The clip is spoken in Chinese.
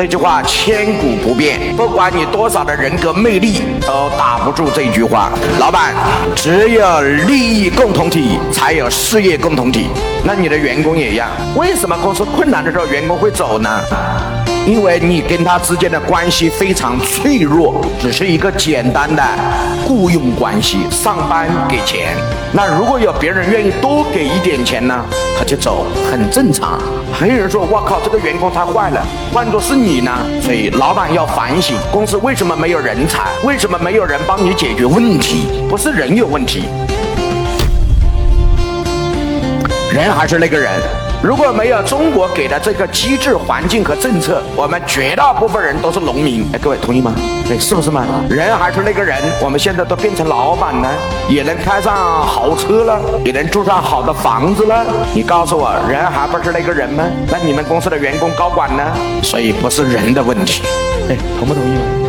这句话千古不变，不管你多少的人格魅力，都打不住这句话。老板，只有利益共同体，才有事业共同体。那你的员工也一样，为什么公司困难的时候员工会走呢？因为你跟他之间的关系非常脆弱，只是一个简单的雇佣关系，上班给钱。那如果有别人愿意多给一点钱呢，他就走，很正常。还有人说，我靠，这个员工太坏了，换作是你呢？所以老板要反省，公司为什么没有人才？为什么没有人帮你解决问题？不是人有问题，人还是那个人。如果没有中国给的这个机制、环境和政策，我们绝大部分人都是农民。哎，各位同意吗？哎，是不是嘛？人还是那个人，我们现在都变成老板了，也能开上豪车了，也能住上好的房子了。你告诉我，人还不是那个人吗？那你们公司的员工高管呢？所以不是人的问题。哎，同不同意？